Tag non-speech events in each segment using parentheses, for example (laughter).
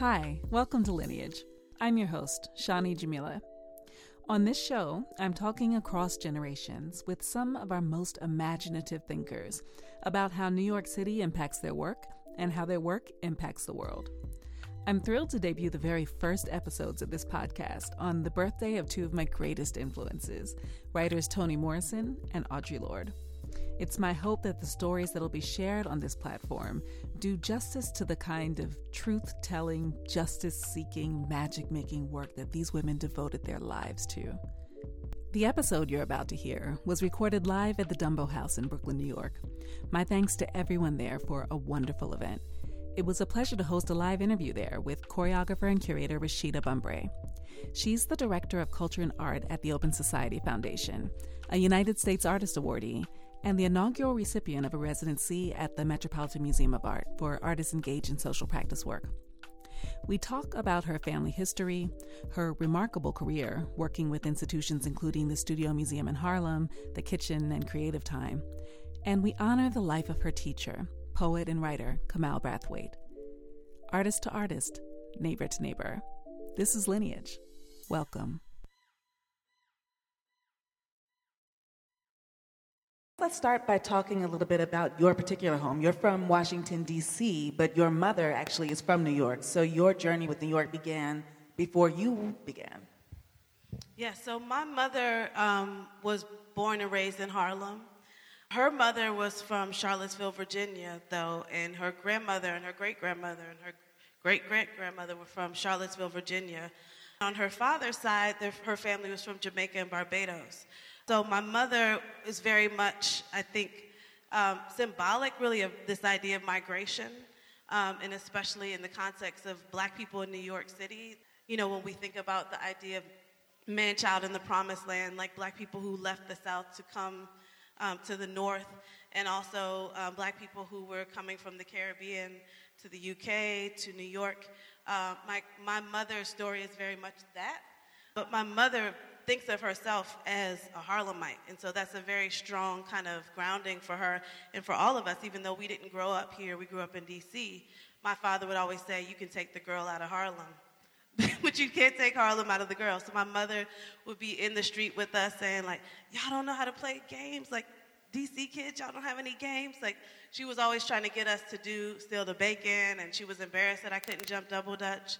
Hi, welcome to Lineage. I'm your host, Shani Jamila. On this show, I'm talking across generations with some of our most imaginative thinkers about how New York City impacts their work and how their work impacts the world. I'm thrilled to debut the very first episodes of this podcast on the birthday of two of my greatest influences, writers Toni Morrison and Audre Lorde. It's my hope that the stories that'll be shared on this platform do justice to the kind of truth telling, justice seeking, magic making work that these women devoted their lives to. The episode you're about to hear was recorded live at the Dumbo House in Brooklyn, New York. My thanks to everyone there for a wonderful event. It was a pleasure to host a live interview there with choreographer and curator Rashida Bumbray. She's the director of culture and art at the Open Society Foundation, a United States Artist Awardee, and the inaugural recipient of a residency at the Metropolitan Museum of Art for artists engaged in social practice work. We talk about her family history, her remarkable career working with institutions including the Studio Museum in Harlem, the Kitchen, and Creative Time, and we honor the life of her teacher, poet and writer Kamau Brathwaite. Artist to artist, neighbor to neighbor. This is Lineage. Welcome. Let's start by talking a little bit about your particular home. You're from Washington, D.C., but your mother actually is from New York. So your journey with New York began before you began. Yeah, so my mother um, was born and raised in Harlem. Her mother was from Charlottesville, Virginia, though, and her grandmother and her great grandmother and her great great grandmother were from Charlottesville, Virginia. On her father's side, her family was from Jamaica and Barbados. So my mother is very much, I think, um, symbolic really of this idea of migration, um, and especially in the context of black people in New York City. You know, when we think about the idea of man child in the promised land, like black people who left the South to come um, to the North, and also uh, black people who were coming from the Caribbean to the UK, to New York. Uh, my, my mother's story is very much that. But my mother thinks of herself as a Harlemite. And so that's a very strong kind of grounding for her and for all of us, even though we didn't grow up here, we grew up in D.C. My father would always say, You can take the girl out of Harlem. (laughs) but you can't take Harlem out of the girl. So my mother would be in the street with us saying, like, y'all don't know how to play games. Like, DC kids, y'all don't have any games. Like, she was always trying to get us to do steal the bacon, and she was embarrassed that I couldn't jump double dutch.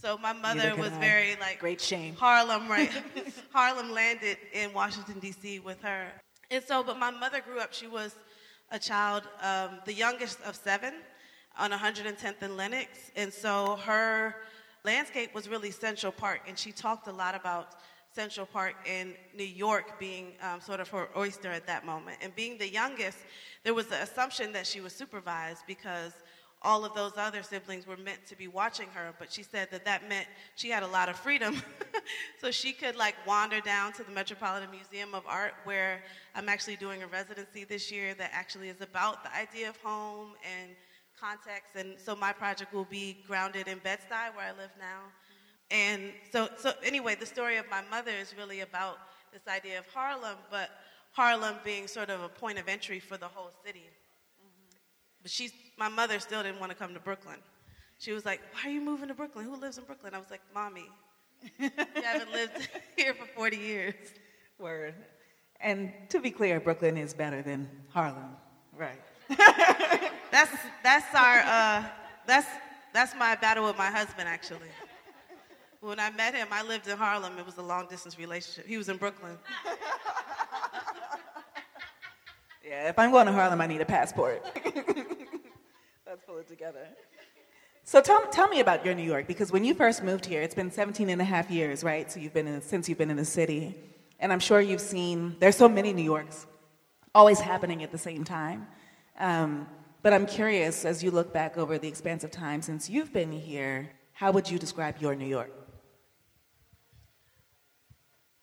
So my mother was very like great shame. Harlem, right? (laughs) (laughs) Harlem landed in Washington D.C. with her, and so. But my mother grew up. She was a child, um, the youngest of seven, on 110th and Lenox, and so her landscape was really Central Park, and she talked a lot about Central Park in New York being um, sort of her oyster at that moment. And being the youngest, there was the assumption that she was supervised because all of those other siblings were meant to be watching her, but she said that that meant she had a lot of freedom. (laughs) so she could like wander down to the Metropolitan Museum of Art, where I'm actually doing a residency this year that actually is about the idea of home and context. And so my project will be grounded in Bed-Stuy, where I live now. And so, so anyway, the story of my mother is really about this idea of Harlem, but Harlem being sort of a point of entry for the whole city. Mm-hmm. But she's, my mother still didn't want to come to Brooklyn. She was like, Why are you moving to Brooklyn? Who lives in Brooklyn? I was like, Mommy, you haven't lived (laughs) here for 40 years. Word. And to be clear, Brooklyn is better than Harlem, right? (laughs) that's that's our uh, that's that's my battle with my husband actually. When I met him, I lived in Harlem. It was a long distance relationship. He was in Brooklyn. (laughs) yeah, if I'm going to Harlem, I need a passport. Let's pull it together. So tell, tell me about your New York, because when you first moved here, it's been 17 and a half years, right? So you've been in, since you've been in the city. And I'm sure you've seen, there's so many New Yorks always happening at the same time. Um, but I'm curious, as you look back over the expanse of time since you've been here, how would you describe your New York?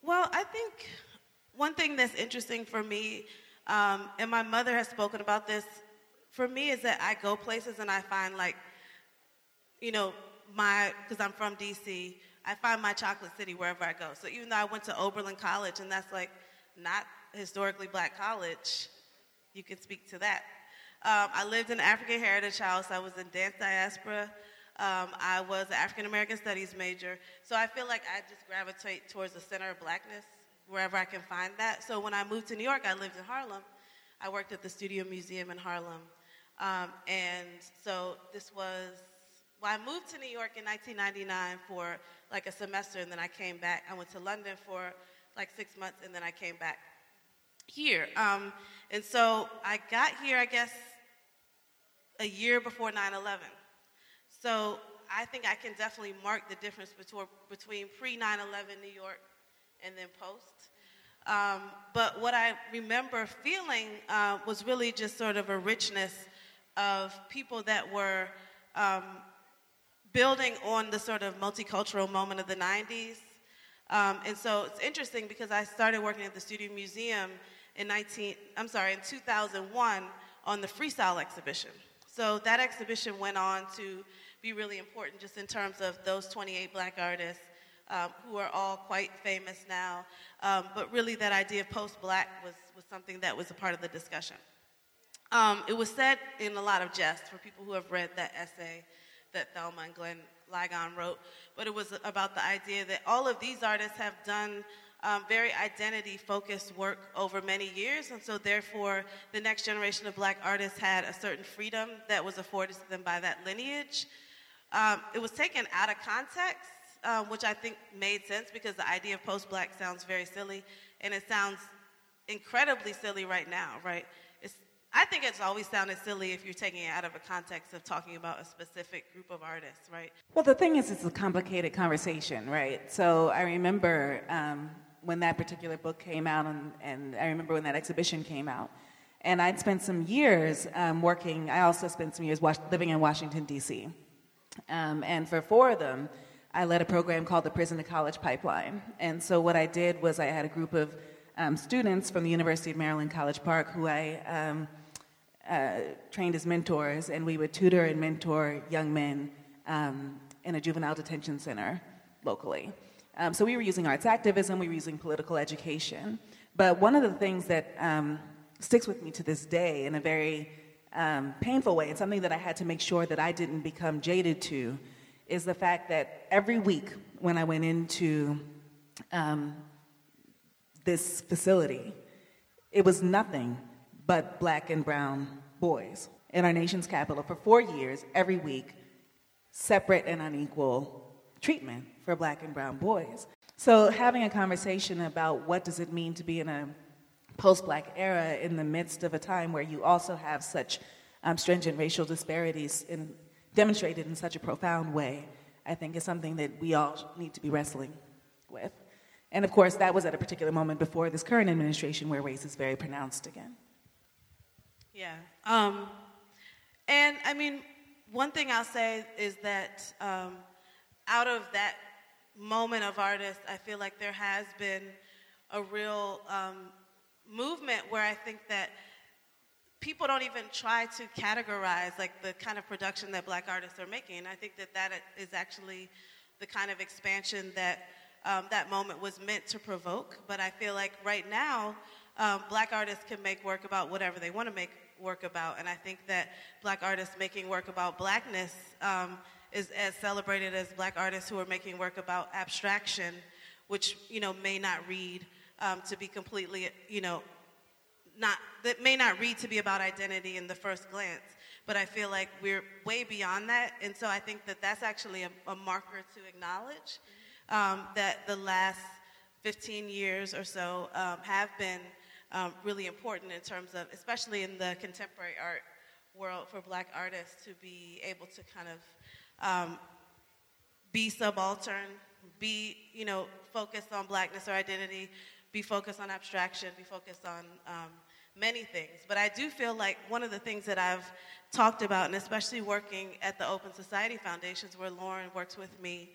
Well, I think one thing that's interesting for me, um, and my mother has spoken about this, for me is that I go places and I find like, you know, my, because I'm from DC, I find my chocolate city wherever I go. So even though I went to Oberlin College and that's like not historically black college, you can speak to that. Um, I lived in African Heritage House. I was in dance diaspora. Um, I was an African American Studies major, so I feel like I just gravitate towards the center of blackness wherever I can find that. So when I moved to New York, I lived in Harlem. I worked at the Studio Museum in Harlem. Um, and so this was, well, I moved to New York in 1999 for like a semester, and then I came back. I went to London for like six months, and then I came back here. Um, and so I got here, I guess, a year before 9 11. So I think I can definitely mark the difference between, pre 9 11 New York and then post. Um, but what I remember feeling uh, was really just sort of a richness of people that were um, building on the sort of multicultural moment of the 90s. Um, and so it's interesting because I started working at the Studio Museum in 19, I'm sorry, in 2001 on the freestyle exhibition. So that exhibition went on to be really important just in terms of those 28 black artists um, who are all quite famous now. Um, but really, that idea of post black was, was something that was a part of the discussion. Um, it was said in a lot of jest for people who have read that essay that Thelma and Glenn Ligon wrote, but it was about the idea that all of these artists have done um, very identity focused work over many years, and so therefore the next generation of black artists had a certain freedom that was afforded to them by that lineage. Um, it was taken out of context um, which I think made sense because the idea of post black sounds very silly, and it sounds incredibly silly right now, right? I think it's always sounded silly if you're taking it out of a context of talking about a specific group of artists, right? Well, the thing is, it's a complicated conversation, right? So I remember um, when that particular book came out, and, and I remember when that exhibition came out. And I'd spent some years um, working, I also spent some years living in Washington, D.C. Um, and for four of them, I led a program called the Prison to College Pipeline. And so what I did was I had a group of um, students from the University of Maryland College Park who I um, uh, trained as mentors, and we would tutor and mentor young men um, in a juvenile detention center locally. Um, so we were using arts activism, we were using political education. But one of the things that um, sticks with me to this day in a very um, painful way, and something that I had to make sure that I didn't become jaded to, is the fact that every week when I went into um, this facility, it was nothing but black and brown boys in our nation's capital for four years, every week, separate and unequal treatment for black and brown boys. So having a conversation about what does it mean to be in a post-black era in the midst of a time where you also have such um, stringent racial disparities in demonstrated in such a profound way, I think is something that we all need to be wrestling with. And of course, that was at a particular moment before this current administration where race is very pronounced again. Yeah. Um, and I mean, one thing I'll say is that um, out of that moment of artists, I feel like there has been a real um, movement where I think that people don't even try to categorize like the kind of production that black artists are making. I think that that is actually the kind of expansion that um, that moment was meant to provoke. But I feel like right now, um, black artists can make work about whatever they want to make work about. And I think that black artists making work about blackness um, is as celebrated as black artists who are making work about abstraction, which, you know, may not read um, to be completely, you know, not that may not read to be about identity in the first glance but i feel like we're way beyond that and so i think that that's actually a, a marker to acknowledge um, that the last 15 years or so um, have been um, really important in terms of especially in the contemporary art world for black artists to be able to kind of um, be subaltern be you know focused on blackness or identity be focused on abstraction be focused on um, many things. But I do feel like one of the things that I've talked about, and especially working at the Open Society Foundations, where Lauren works with me,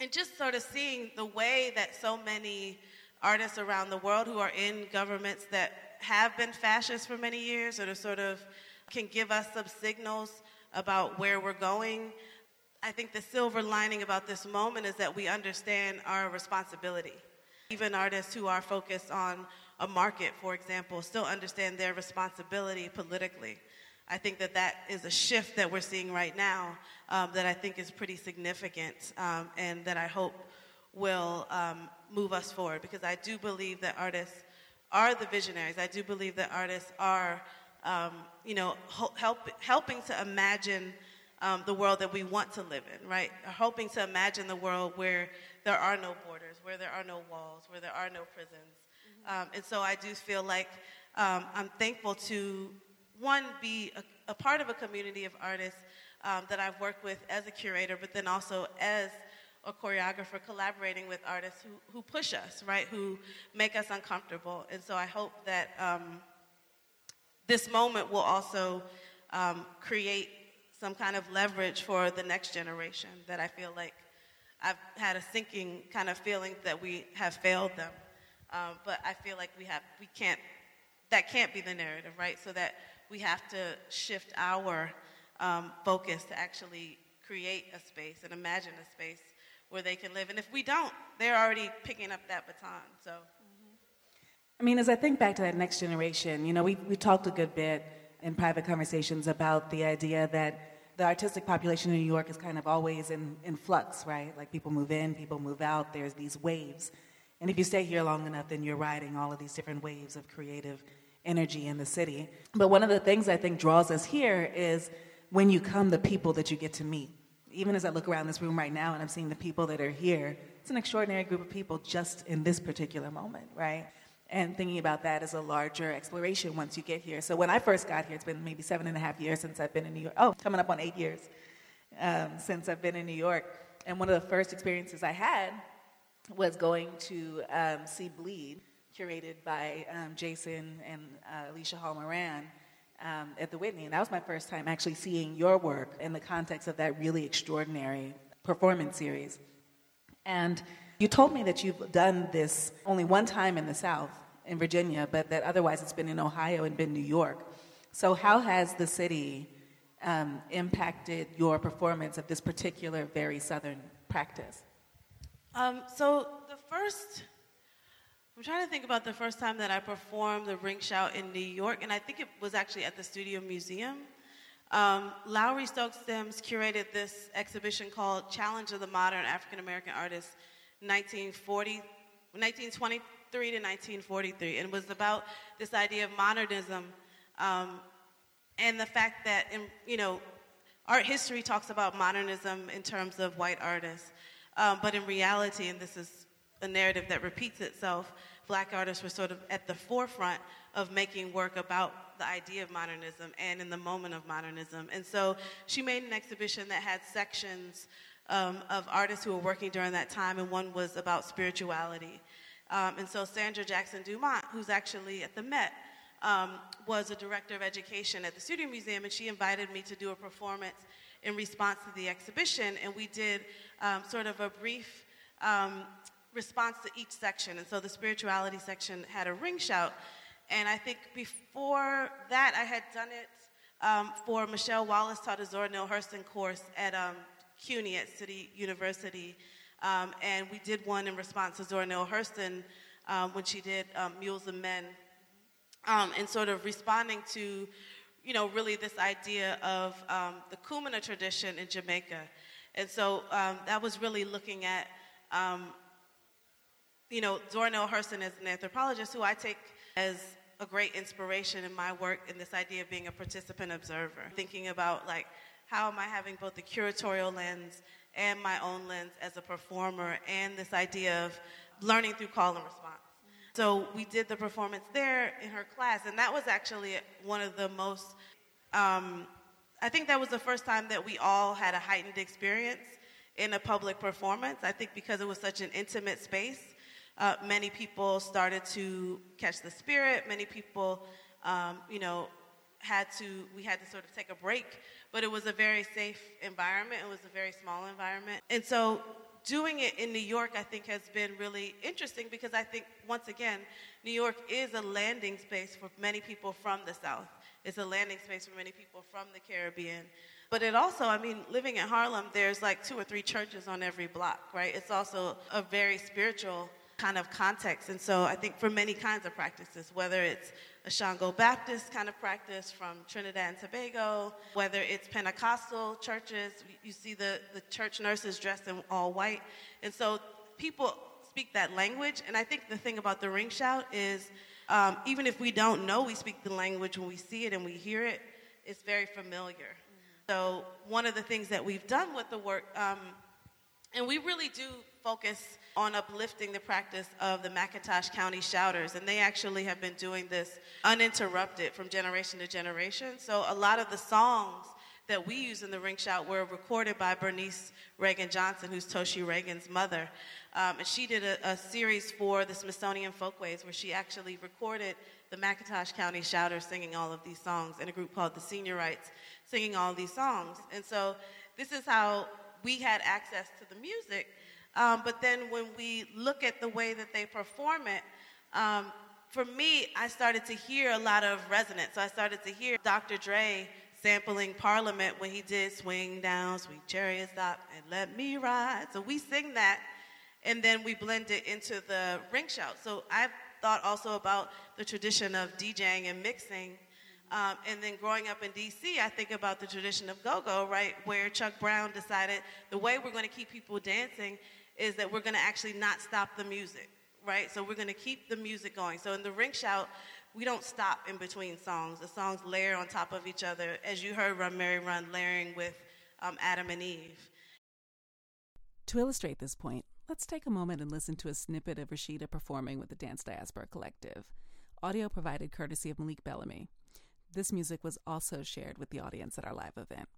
and just sort of seeing the way that so many artists around the world who are in governments that have been fascist for many years, or sort of can give us some signals about where we're going. I think the silver lining about this moment is that we understand our responsibility. Even artists who are focused on a market, for example, still understand their responsibility politically. I think that that is a shift that we're seeing right now um, that I think is pretty significant um, and that I hope will um, move us forward because I do believe that artists are the visionaries. I do believe that artists are, um, you know, help, helping to imagine um, the world that we want to live in, right? Hoping to imagine the world where there are no borders, where there are no walls, where there are no prisons. Mm-hmm. Um, and so I do feel like um, I'm thankful to, one, be a, a, part of a community of artists um, that I've worked with as a curator, but then also as a choreographer collaborating with artists who, who push us, right, who make us uncomfortable. And so I hope that um, this moment will also um, create some kind of leverage for the next generation that I feel like I've had a sinking kind of feeling that we have failed them. Um, but I feel like we have, we can't, that can't be the narrative, right? So that we have to shift our um, focus to actually create a space and imagine a space where they can live. And if we don't, they're already picking up that baton. So. I mean, as I think back to that next generation, you know, we, we talked a good bit in private conversations about the idea that the artistic population in New York is kind of always in, in flux, right? Like people move in, people move out, there's these waves. And if you stay here long enough, then you're riding all of these different waves of creative energy in the city. But one of the things I think draws us here is when you come, the people that you get to meet. Even as I look around this room right now and I'm seeing the people that are here, it's an extraordinary group of people just in this particular moment, right? and thinking about that as a larger exploration once you get here. So when I first got here, it's been maybe seven and a half years since I've been in New York. Oh, coming up on eight years um, since I've been in New York. And one of the first experiences I had was going to um, see Bleed, curated by um, Jason and uh, Alicia Hall Moran. Um, at the Whitney, and that was my first time actually seeing your work in the context of that really extraordinary performance series. And you told me that you've done this only one time in the South, in Virginia, but that otherwise it's been in Ohio and been New York. So, how has the city um, impacted your performance of this particular very Southern practice? Um, so, the first, I'm trying to think about the first time that I performed the ring shout in New York, and I think it was actually at the Studio Museum. Um, Lowery Stokes Sims curated this exhibition called Challenge of the Modern African American Artist 1940, 1923 to 1943, and it was about this idea of modernism um, and the fact that, in, you know, art history talks about modernism in terms of white artists, um, but in reality, and this is a narrative that repeats itself, black artists were sort of at the forefront of making work about the idea of modernism and in the moment of modernism. And so she made an exhibition that had sections um, of artists who were working during that time, and one was about spirituality. Um, and so Sandra Jackson Dupont, who's actually at the Met, um, was a director of education at the Studio Museum, and she invited me to do a performance in response to the exhibition. And we did um, sort of a brief um, response to each section. And so the spirituality section had a ring shout. And I think before that, I had done it um, for Michele Wallace taught a Zora Neale Hurston course at um, CUNY at City University. Um, and we did one in response to Zora Neale Hurston um, when she did um, Mules and Men, um, and sort of responding to, you know, really this idea of um, the Kumina tradition in Jamaica. And so um, that was really looking at, you know, Zora Neale Hurston as an anthropologist who I take as a great inspiration in my work in this idea of being a participant observer, thinking about like how am I having both the curatorial lens and my own lens as a performer and this idea of learning through call and response. So we did the performance there in her class, and that was actually one of the most, um, I think that was the first time that we all had a heightened experience in a public performance. I think because it was such an intimate space, uh, many people started to catch the spirit. Many people, um, you know, had to, we had to sort of take a break but it was a very safe environment. It was a very small environment. And so doing it in New York, I think, has been really interesting because I think, once again, New York is a landing space for many people from the South. It's a landing space for many people from the Caribbean. But it also, I mean, living in Harlem, there's like two or three churches on every block, right? It's also a very spiritual kind of context. And so I think for many kinds of practices, whether it's a Shango Baptist kind of practice from Trinidad and Tobago, whether it's Pentecostal churches, you see the, the church nurses dressed in all white. And so people speak that language. And I think the thing about the ring shout is um, even if we don't know we speak the language, when we see it and we hear it, it's very familiar. Mm-hmm. So one of the things that we've done with the work, um, and we really do focus on uplifting the practice of the McIntosh County Shouters, and they actually have been doing this uninterrupted from generation to generation. So a lot of the songs that we use in the ring shout were recorded by Bernice Reagon Johnson, who's Toshi Reagon's mother. Um, and she did a, a, series for the Smithsonian Folkways where she actually recorded the McIntosh County Shouters singing all of these songs in a group called the Seniorites singing all these songs. And so this is how we had access to the music. Um, but then when we look at the way that they perform it, um, for me, I started to hear a lot of resonance. So I started to hear Dr. Dre sampling Parliament when he did Swing Down, Sweet Chariot Stop, and Let Me Ride. So we sing that, and then we blend it into the ring shout. So I've thought also about the tradition of DJing and mixing. Um, and then growing up in DC, I think about the tradition of go go, right? Where Chuck Brown decided the way we're going to keep people dancing is that we're going to actually not stop the music, right? So we're going to keep the music going. So in the ring shout, we don't stop in between songs. The songs layer on top of each other, as you heard Run Mary Run layering with um, Adam and Eve. To illustrate this point, let's take a moment and listen to a snippet of Rashida performing with the Dance Diaspora Collective. Audio provided courtesy of Malik Bellamy. This music was also shared with the audience at our live event.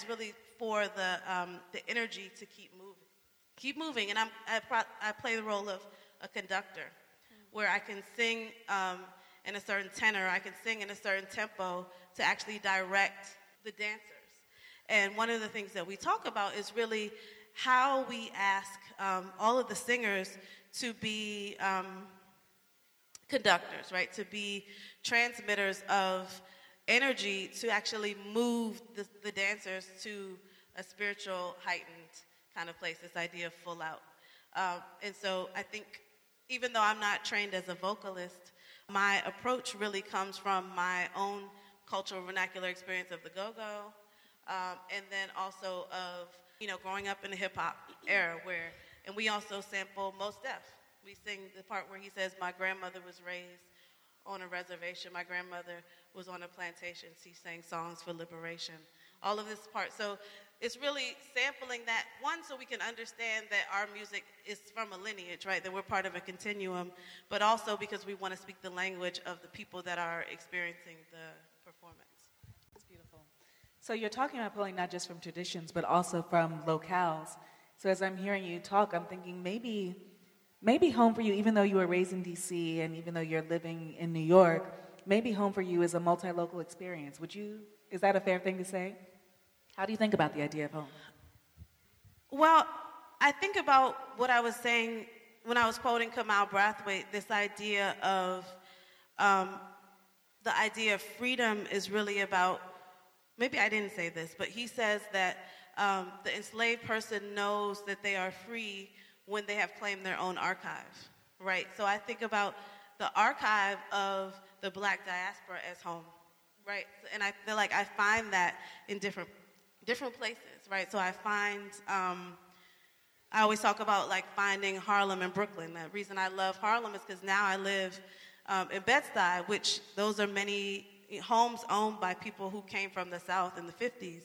Is really for the, um, the energy to keep moving. Keep moving. And I'm, I, pro- I play the role of a conductor where I can sing um, in a certain tenor, I can sing in a certain tempo to actually direct the dancers. And one of the things that we talk about is really how we ask um, all of the singers to be um, conductors, right? To be transmitters of energy to actually move the, the dancers to a spiritual, heightened kind of place, this idea of full out. Um, and so I think even though I'm not trained as a vocalist, my approach really comes from my own cultural vernacular experience of the go-go, um, and then also of you know growing up in the hip hop era where, and we also sample Mos Def. We sing the part where he says, "My grandmother was raised on a reservation. My grandmother was on a plantation. She sang songs for liberation. All of this part. So it's really sampling that one so we can understand that our music is from a lineage, right? That we're part of a continuum, but also because we want to speak the language of the people that are experiencing the performance. That's beautiful. So you're talking about pulling not just from traditions, but also from locales. So as I'm hearing you talk, I'm thinking maybe maybe home for you, even though you were raised in DC and even though you're living in New York, maybe home for you is a multi-local experience. Would you? Is that a fair thing to say? How do you think about the idea of home? Well, I think about what I was saying when I was quoting Kamau Brathwaite. This idea of um, the idea of freedom is really about. Maybe I didn't say this, but he says that um, the enslaved person knows that they are free when they have claimed their own archive, right? So I think about the archive of the black diaspora as home, right? And I feel like I find that in different, different places, right? So I find, um, I always talk about like finding Harlem and Brooklyn. The reason I love Harlem is because now I live um, in Bed-Stuy, which those are many homes owned by people who came from the South in the 50s.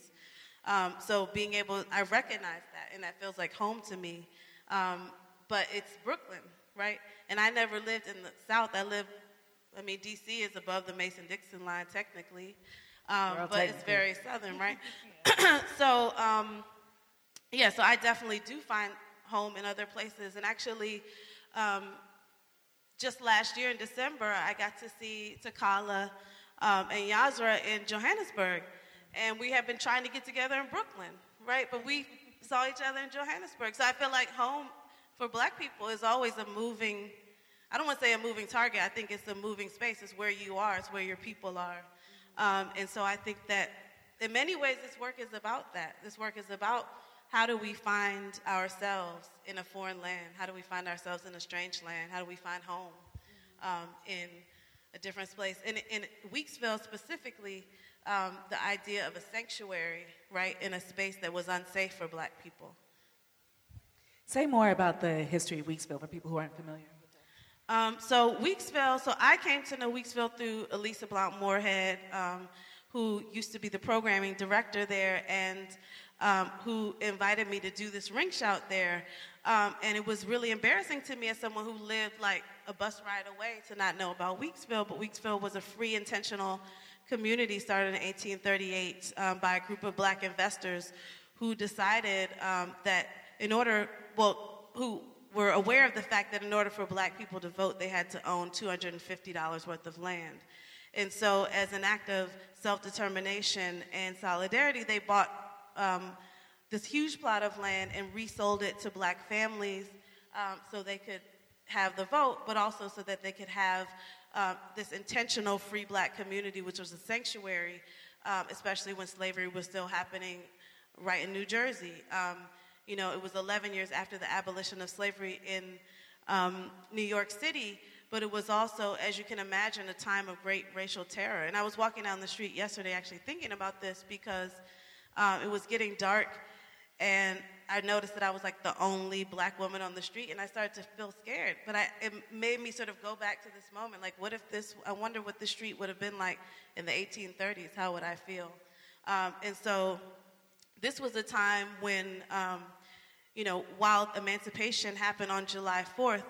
Um, so being able, I recognize that, and that feels like home to me. Um, but it's Brooklyn, right? And I never lived in the South. I lived, I mean, D.C. is above the Mason-Dixon line technically, um, but it's very southern, right? (laughs) (clears throat) so, um, yeah, so I definitely do find home in other places. And actually, um, just last year in December, I got to see Takala um, and Yazra in Johannesburg. And we have been trying to get together in Brooklyn, right? But we saw each other in Johannesburg. So I feel like home for black people is always a moving, I don't want to say a moving target. I think it's a moving space. It's where you are, it's where your people are. Um, and so I think that in many ways, this work is about that. This work is about how do we find ourselves in a foreign land? How do we find ourselves in a strange land? How do we find home um, in a different place? In, in Weeksville specifically, um, the idea of a sanctuary, right, in a space that was unsafe for black people. Say more about the history of Weeksville for people who aren't familiar. Um, so Weeksville, so I came to know Weeksville through Elissa Blount Moorhead, um, who used to be the programming director there, and um, who invited me to do this ring shout there. Um, and it was really embarrassing to me as someone who lived like a bus ride away to not know about Weeksville. But Weeksville was a free, intentional community started in 1838 um, by a group of black investors who decided um, that in order, well, who were aware of the fact that in order for black people to vote, they had to own $250 worth of land. And so, as an act of self determination and solidarity, they bought um, this huge plot of land and resold it to black families um, so they could have the vote, but also so that they could have uh, this intentional free black community, which was a sanctuary, um, especially when slavery was still happening right in New Jersey. Um, you know, it was 11 years after the abolition of slavery in um, New York City, but it was also, as you can imagine, a time of great racial terror. And I was walking down the street yesterday actually thinking about this because um, it was getting dark, and I noticed that I was like the only black woman on the street, and I started to feel scared. But I, it made me sort of go back to this moment like, what if this, I wonder what the street would have been like in the 1830s? How would I feel? Um, and so this was a time when, um, you know, while emancipation happened on July 4th,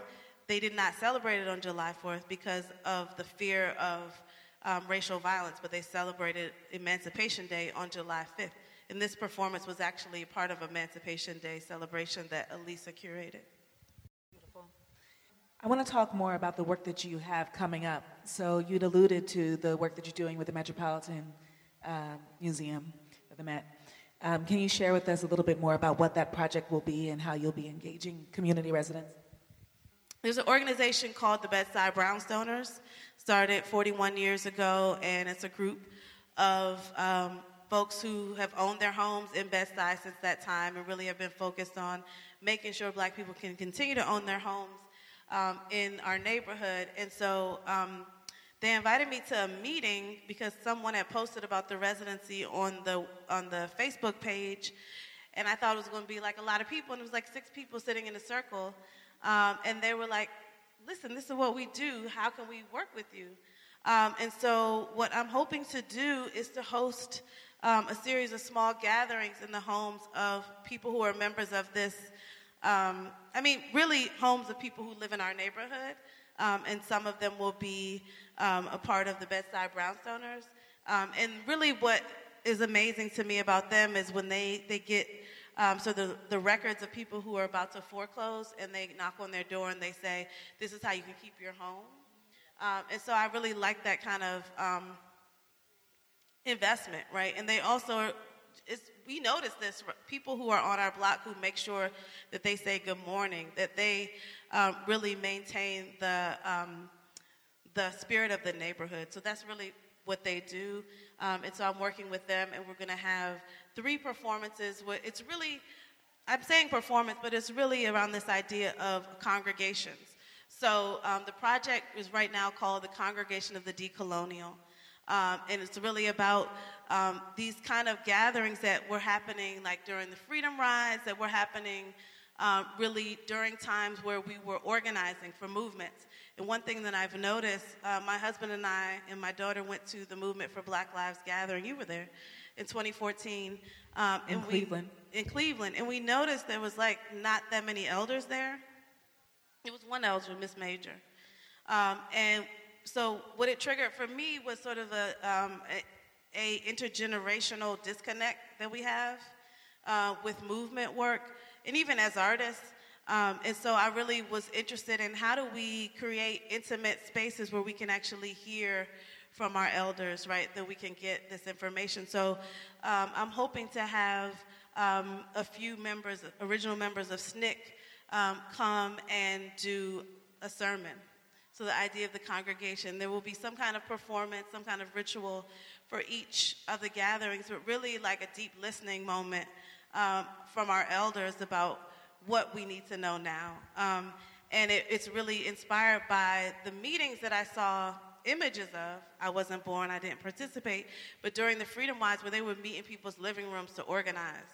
they did not celebrate it on July 4th because of the fear of um, racial violence, but they celebrated Emancipation Day on July 5th. And this performance was actually part of Emancipation Day celebration that Elissa curated. Beautiful. I want to talk more about the work that you have coming up. So you'd alluded to the work that you're doing with the Metropolitan uh, Museum, of the Met. Um, can you share with us a little bit more about what that project will be and how you'll be engaging community residents? There's an organization called the Bed-Stuy Brownstoners, started 41 years ago, and it's a group of um, folks who have owned their homes in Bed-Stuy since that time and really have been focused on making sure black people can continue to own their homes um, in our neighborhood. And so um, they invited me to a meeting because someone had posted about the residency on the, on the Facebook page. And I thought it was going to be like a lot of people, and it was like six people sitting in a circle. Um, and they were like, listen, this is what we do. How can we work with you? Um, and so, what I'm hoping to do is to host um, a series of small gatherings in the homes of people who are members of this. Um, I mean, really, homes of people who live in our neighborhood, um, and some of them will be um, a part of the Bed-Stuy Brownstoners. Um, and really, what is amazing to me about them is when they, they get um, so the, the records of people who are about to foreclose and they knock on their door and they say, this is how you can keep your home. Um, and so I really like that kind of um, investment, right? And they also, we notice this, people who are on our block who make sure that they say good morning, that they um, really maintain the, um, the spirit of the neighborhood. So that's really what they do. Um, and so I'm working with them, and we're going to have three performances. It's really, I'm saying performance, but it's really around this idea of congregations. So um, the project is right now called the Congregation of the Decolonial. Um, and it's really about um, these kind of gatherings that were happening, like during the freedom rides, that were happening um, really during times where we were organizing for movements. And one thing that I've noticed, uh, my husband and I and my daughter went to the Movement for Black Lives Gathering. You were there in 2014. Um, in Cleveland. We, in Cleveland. And we noticed there was like not that many elders there. It was one elder, Miss Major. Um, and so what it triggered for me was sort of a, um, a, a intergenerational disconnect that we have uh, with movement work and even as artists. Um, and so I really was interested in how do we create intimate spaces where we can actually hear from our elders, right? That we can get this information. So um, I'm hoping to have um, a few members, original members of SNCC, um, come and do a sermon. So the idea of the congregation, there will be some kind of performance, some kind of ritual for each of the gatherings, but really like a deep listening moment um, from our elders about what we need to know now. Um, and it, it's really inspired by the meetings that I saw images of. I wasn't born, I didn't participate, but during the Freedom Rides, where they would meet in people's living rooms to organize.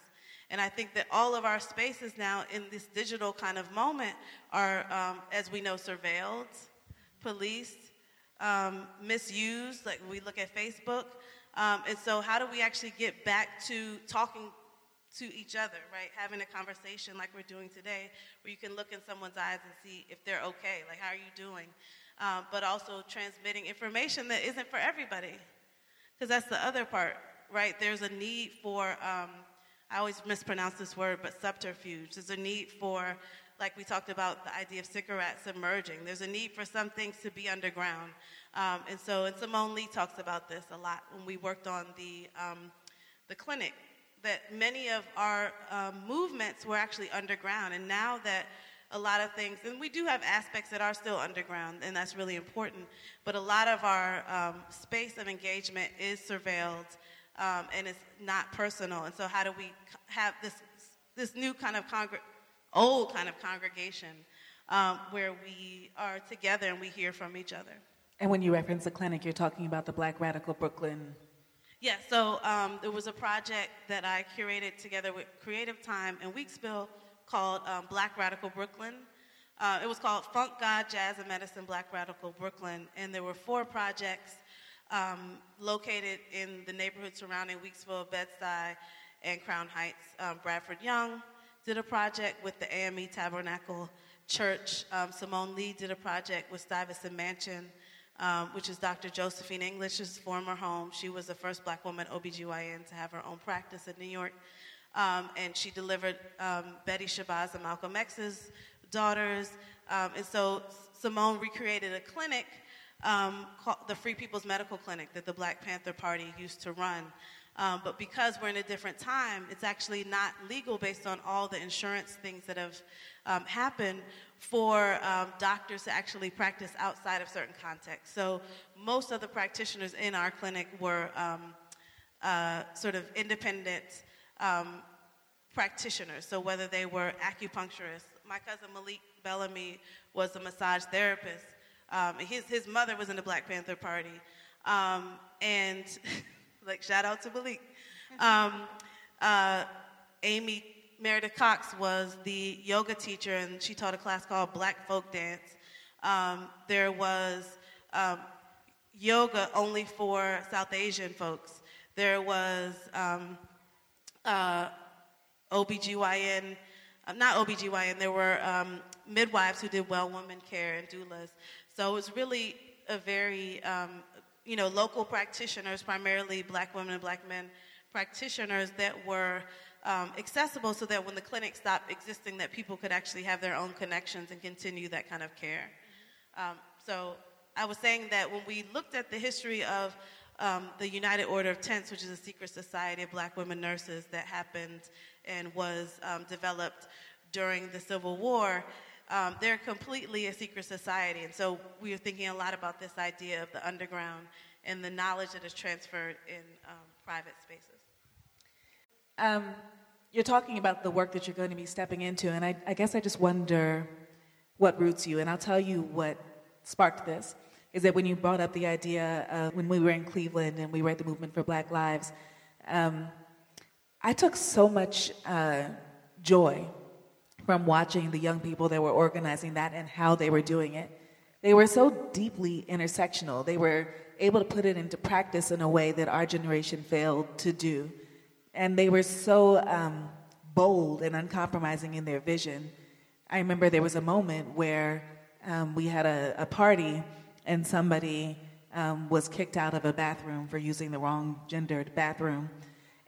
And I think that all of our spaces now in this digital kind of moment are, um, as we know, surveilled, policed, um, misused, like we look at Facebook. Um, and so, how do we actually get back to talking to each other, right? Having a conversation like we're doing today, where you can look in someone's eyes and see if they're okay, like, how are you doing? Um, but also transmitting information that isn't for everybody. Because that's the other part, right? There's a need for, um, I always mispronounce this word, but subterfuge. There's a need for, like we talked about, the idea of cigarettes emerging. There's a need for some things to be underground. Um, and so, and Simone Leigh talks about this a lot when we worked on the, um, the clinic that many of our um, movements were actually underground. And now that a lot of things, and we do have aspects that are still underground, and that's really important, but a lot of our um, space of engagement is surveilled um, and it's not personal. And so, how do we have this, this new kind of congr- old kind of congregation um, where we are together and we hear from each other? And when you reference the clinic, you're talking about the Black Radical Brooklyn yeah, so um, there was a project that I curated together with Creative Time in Weeksville called um, Black Radical Brooklyn. Uh, it was called Funk God, Jazz, and Medicine Black Radical Brooklyn, and there were four projects um, located in the neighborhood surrounding Weeksville, Bed-Stuy, and Crown Heights. Um, Bradford Young did a project with the AME Tabernacle Church. Um, Simone Leigh did a project with Stuyvesant Mansion um, which is Dr. Josephine English's former home. She was the first black woman OBGYN to have her own practice in New York. Um, and she delivered um, Betty Shabazz and Malcolm X's daughters. Um, and so Simone recreated a clinic um, called the Free People's Medical Clinic that the Black Panther Party used to run. Um, but because we're in a different time, it's actually not legal based on all the insurance things that have um, happened for um, doctors to actually practice outside of certain contexts. So most of the practitioners in our clinic were um, uh, sort of independent um, practitioners. So whether they were acupuncturists, my cousin Malik Bellamy was a massage therapist. Um, his, his mother was in the Black Panther Party. and (laughs) Like, shout out to Malik. Um, uh, Aimee Meredith Cox was the yoga teacher, and she taught a class called Black Folk Dance. Um, there was um, yoga only for South Asian folks. There was um, uh, OBGYN, uh, not OBGYN, there were um, midwives who did well woman care and doulas. So it was really a very um, you know, local practitioners, primarily black women and black men practitioners that were um, accessible so that when the clinic stopped existing, that people could actually have their own connections and continue that kind of care. Um, so I was saying that when we looked at the history of um, the United Order of Tents, which is a secret society of black women nurses that happened and was um, developed during the Civil War, um, they're completely a secret society. And so we were thinking a lot about this idea of the underground and the knowledge that is transferred in um, private spaces. Um, you're talking about the work that you're going to be stepping into, and I, I guess I just wonder what roots you. And I'll tell you what sparked this is that when you brought up the idea of when we were in Cleveland and we were at the Movement for Black Lives, um, I took so much uh, joy from watching the young people that were organizing that and how they were doing it. They were so deeply intersectional. They were able to put it into practice in a way that our generation failed to do. And they were so um, bold and uncompromising in their vision. I remember there was a moment where um, we had a, a, party and somebody um, was kicked out of a bathroom for using the wrong gendered bathroom.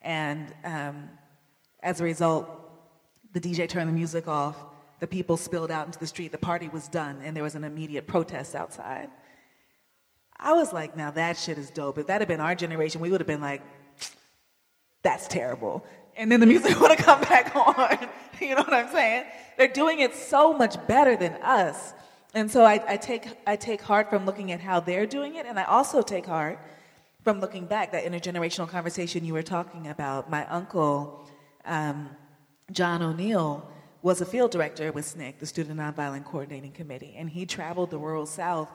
And um, as a result, the DJ turned the music off, the people spilled out into the street, the party was done, and there was an immediate protest outside. I was like, now that shit is dope. If that had been our generation, we would have been like, that's terrible. And then the music (laughs) would have come back on. (laughs) you know what I'm saying? They're doing it so much better than us. And so I, I, take, I take heart from looking at how they're doing it, and I also take heart from looking back, that intergenerational conversation you were talking about. My uncle, um, John O'Neal, was a field director with SNCC, the Student Nonviolent Coordinating Committee, and he traveled the rural South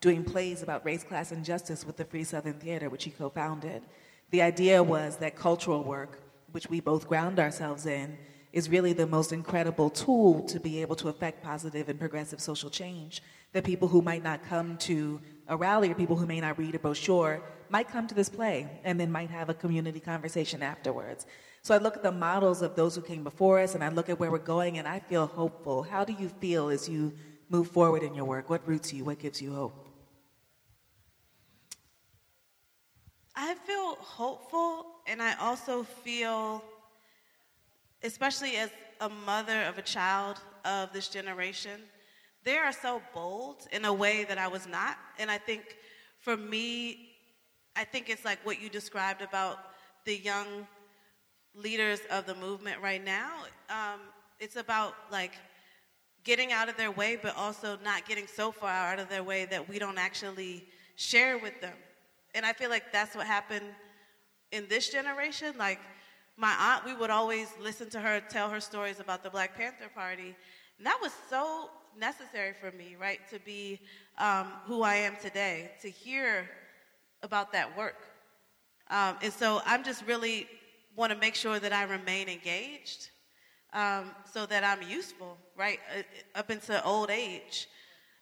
doing plays about race, class, and justice with the Free Southern Theater, which he co founded. The idea was that cultural work, which we both ground ourselves in, is really the most incredible tool to be able to affect positive and progressive social change. That people who might not come to a rally or people who may not read a brochure might come to this play and then might have a community conversation afterwards. So I look at the models of those who came before us and I look at where we're going and I feel hopeful. How do you feel as you move forward in your work? What roots you? What gives you hope? I feel hopeful, and I also feel, especially as a mother of a child of this generation, they are so bold in a way that I was not. And I think for me, I think it's like what you described about the young leaders of the movement right now. Um, it's about like getting out of their way, but also not getting so far out of their way that we don't actually share with them and I feel like that's what happened in this generation. Like my aunt, we would always listen to her tell her stories about the Black Panther Party. And that was so necessary for me, right, to be um, who I am today, to hear about that work. Um, and so I'm just really want to make sure that I remain engaged um, so that I'm useful, right, uh, up into old age.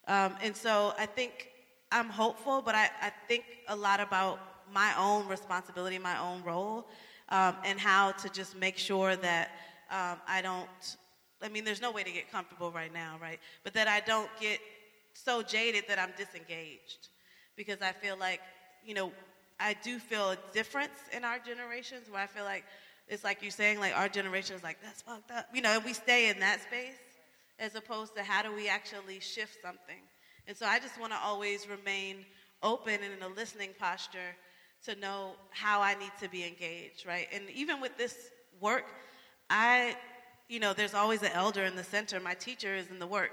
Um, and so I think I'm hopeful, but I, I think a lot about my own responsibility, my own role, um, and how to just make sure that um, I don't. I mean, there's no way to get comfortable right now, right? But that I don't get so jaded that I'm disengaged. Because I feel like, you know, I do feel a difference in our generations where I feel like it's like you're saying, like our generation is like, that's fucked up. You know, we stay in that space as opposed to how do we actually shift something. And so I just want to always remain open and in a listening posture to know how I need to be engaged, right? And even with this work, I, you know, there's always an elder in the center. My teacher is in the work.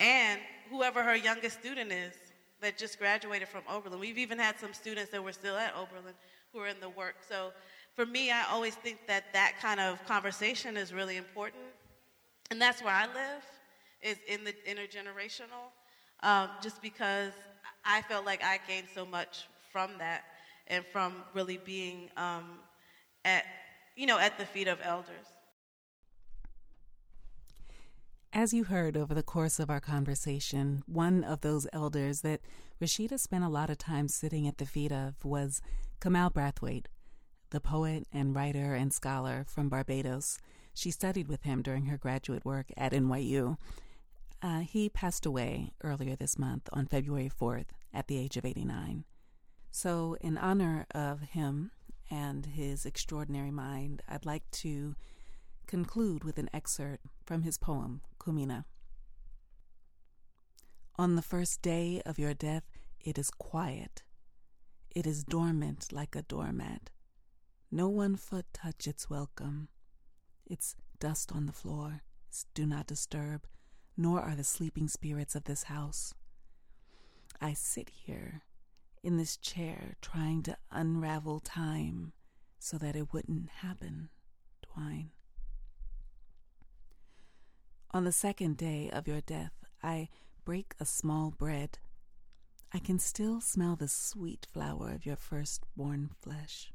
And whoever her youngest student is that just graduated from Oberlin. We've even had some students that were still at Oberlin who are in the work. So for me, I always think that that kind of conversation is really important. And that's where I live, is in the intergenerational um, just because I felt like I gained so much from that and from really being um, at, you know, at the feet of elders. As you heard over the course of our conversation, one of those elders that Rashida spent a lot of time sitting at the feet of was Kamau Brathwaite, the poet and writer and scholar from Barbados. She studied with him during her graduate work at NYU. Uh, he passed away earlier this month on February 4th at the age of 89. So, in honor of him and his extraordinary mind, I'd like to conclude with an excerpt from his poem, Kumina. On the first day of your death, it is quiet. It is dormant like a doormat. No one foot touch its welcome. It's dust on the floor. It's do not disturb nor are the sleeping spirits of this house. I sit here in this chair trying to unravel time so that it wouldn't happen, Twine. On the second day of your death, I break a small bread. I can still smell the sweet flower of your firstborn flesh.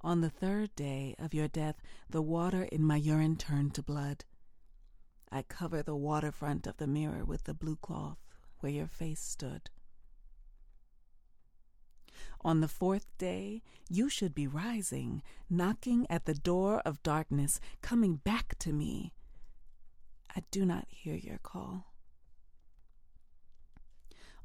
On the third day of your death, the water in my urine turned to blood. I cover the waterfront of the mirror with the blue cloth where your face stood. On the fourth day, you should be rising, knocking at the door of darkness, coming back to me. I do not hear your call.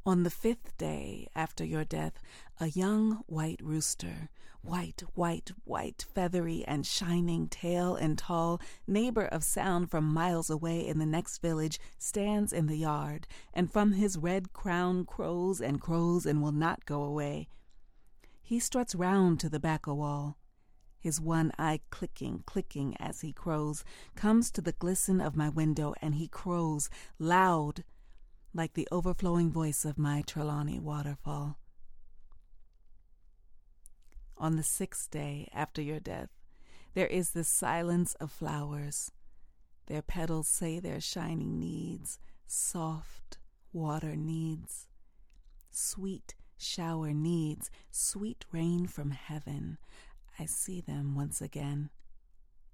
On the fifth day after your death, a young white rooster, white, white, white, feathery and shining, tail and tall, neighbor of sound from miles away in the next village, stands in the yard, and from his red crown crows and crows and will not go away. He struts round to the back wall, his one eye clicking, clicking as he crows, comes to the glisten of my window, and he crows loud like the overflowing voice of my Trelawney waterfall. On the sixth day after your death, there is the silence of flowers. Their petals say their shining needs, soft water needs, sweet shower needs, sweet rain from heaven. I see them once again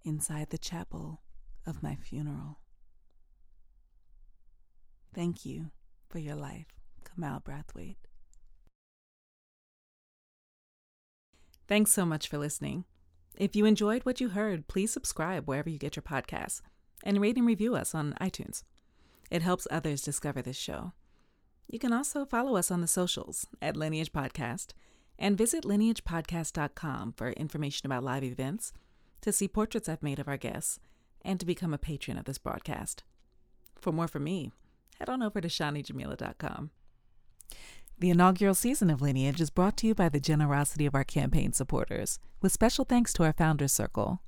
inside the chapel of my funeral. Thank you for your life, Kamau Brathwaite. Thanks so much for listening. If you enjoyed what you heard, please subscribe wherever you get your podcasts and rate and review us on iTunes. It helps others discover this show. You can also follow us on the socials at Lineage Podcast and visit lineagepodcast.com for information about live events, to see portraits I've made of our guests, and to become a patron of this broadcast. For more from me, head on over to shanijamila.com. The inaugural season of Lineage is brought to you by the generosity of our campaign supporters, with special thanks to our Founders Circle.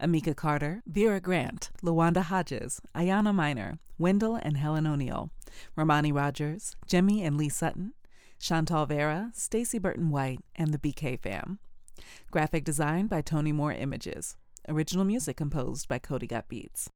Amika Carter, Vera Grant, Lawanda Hodges, Ayana Miner, Wendell and Helen O'Neill, Romani Rogers, Jemmy and Lee Sutton, Chantal Vera, Stacy Burton White, and the BK fam. Graphic design by Tony Moore Images. Original music composed by Cody Got Beats.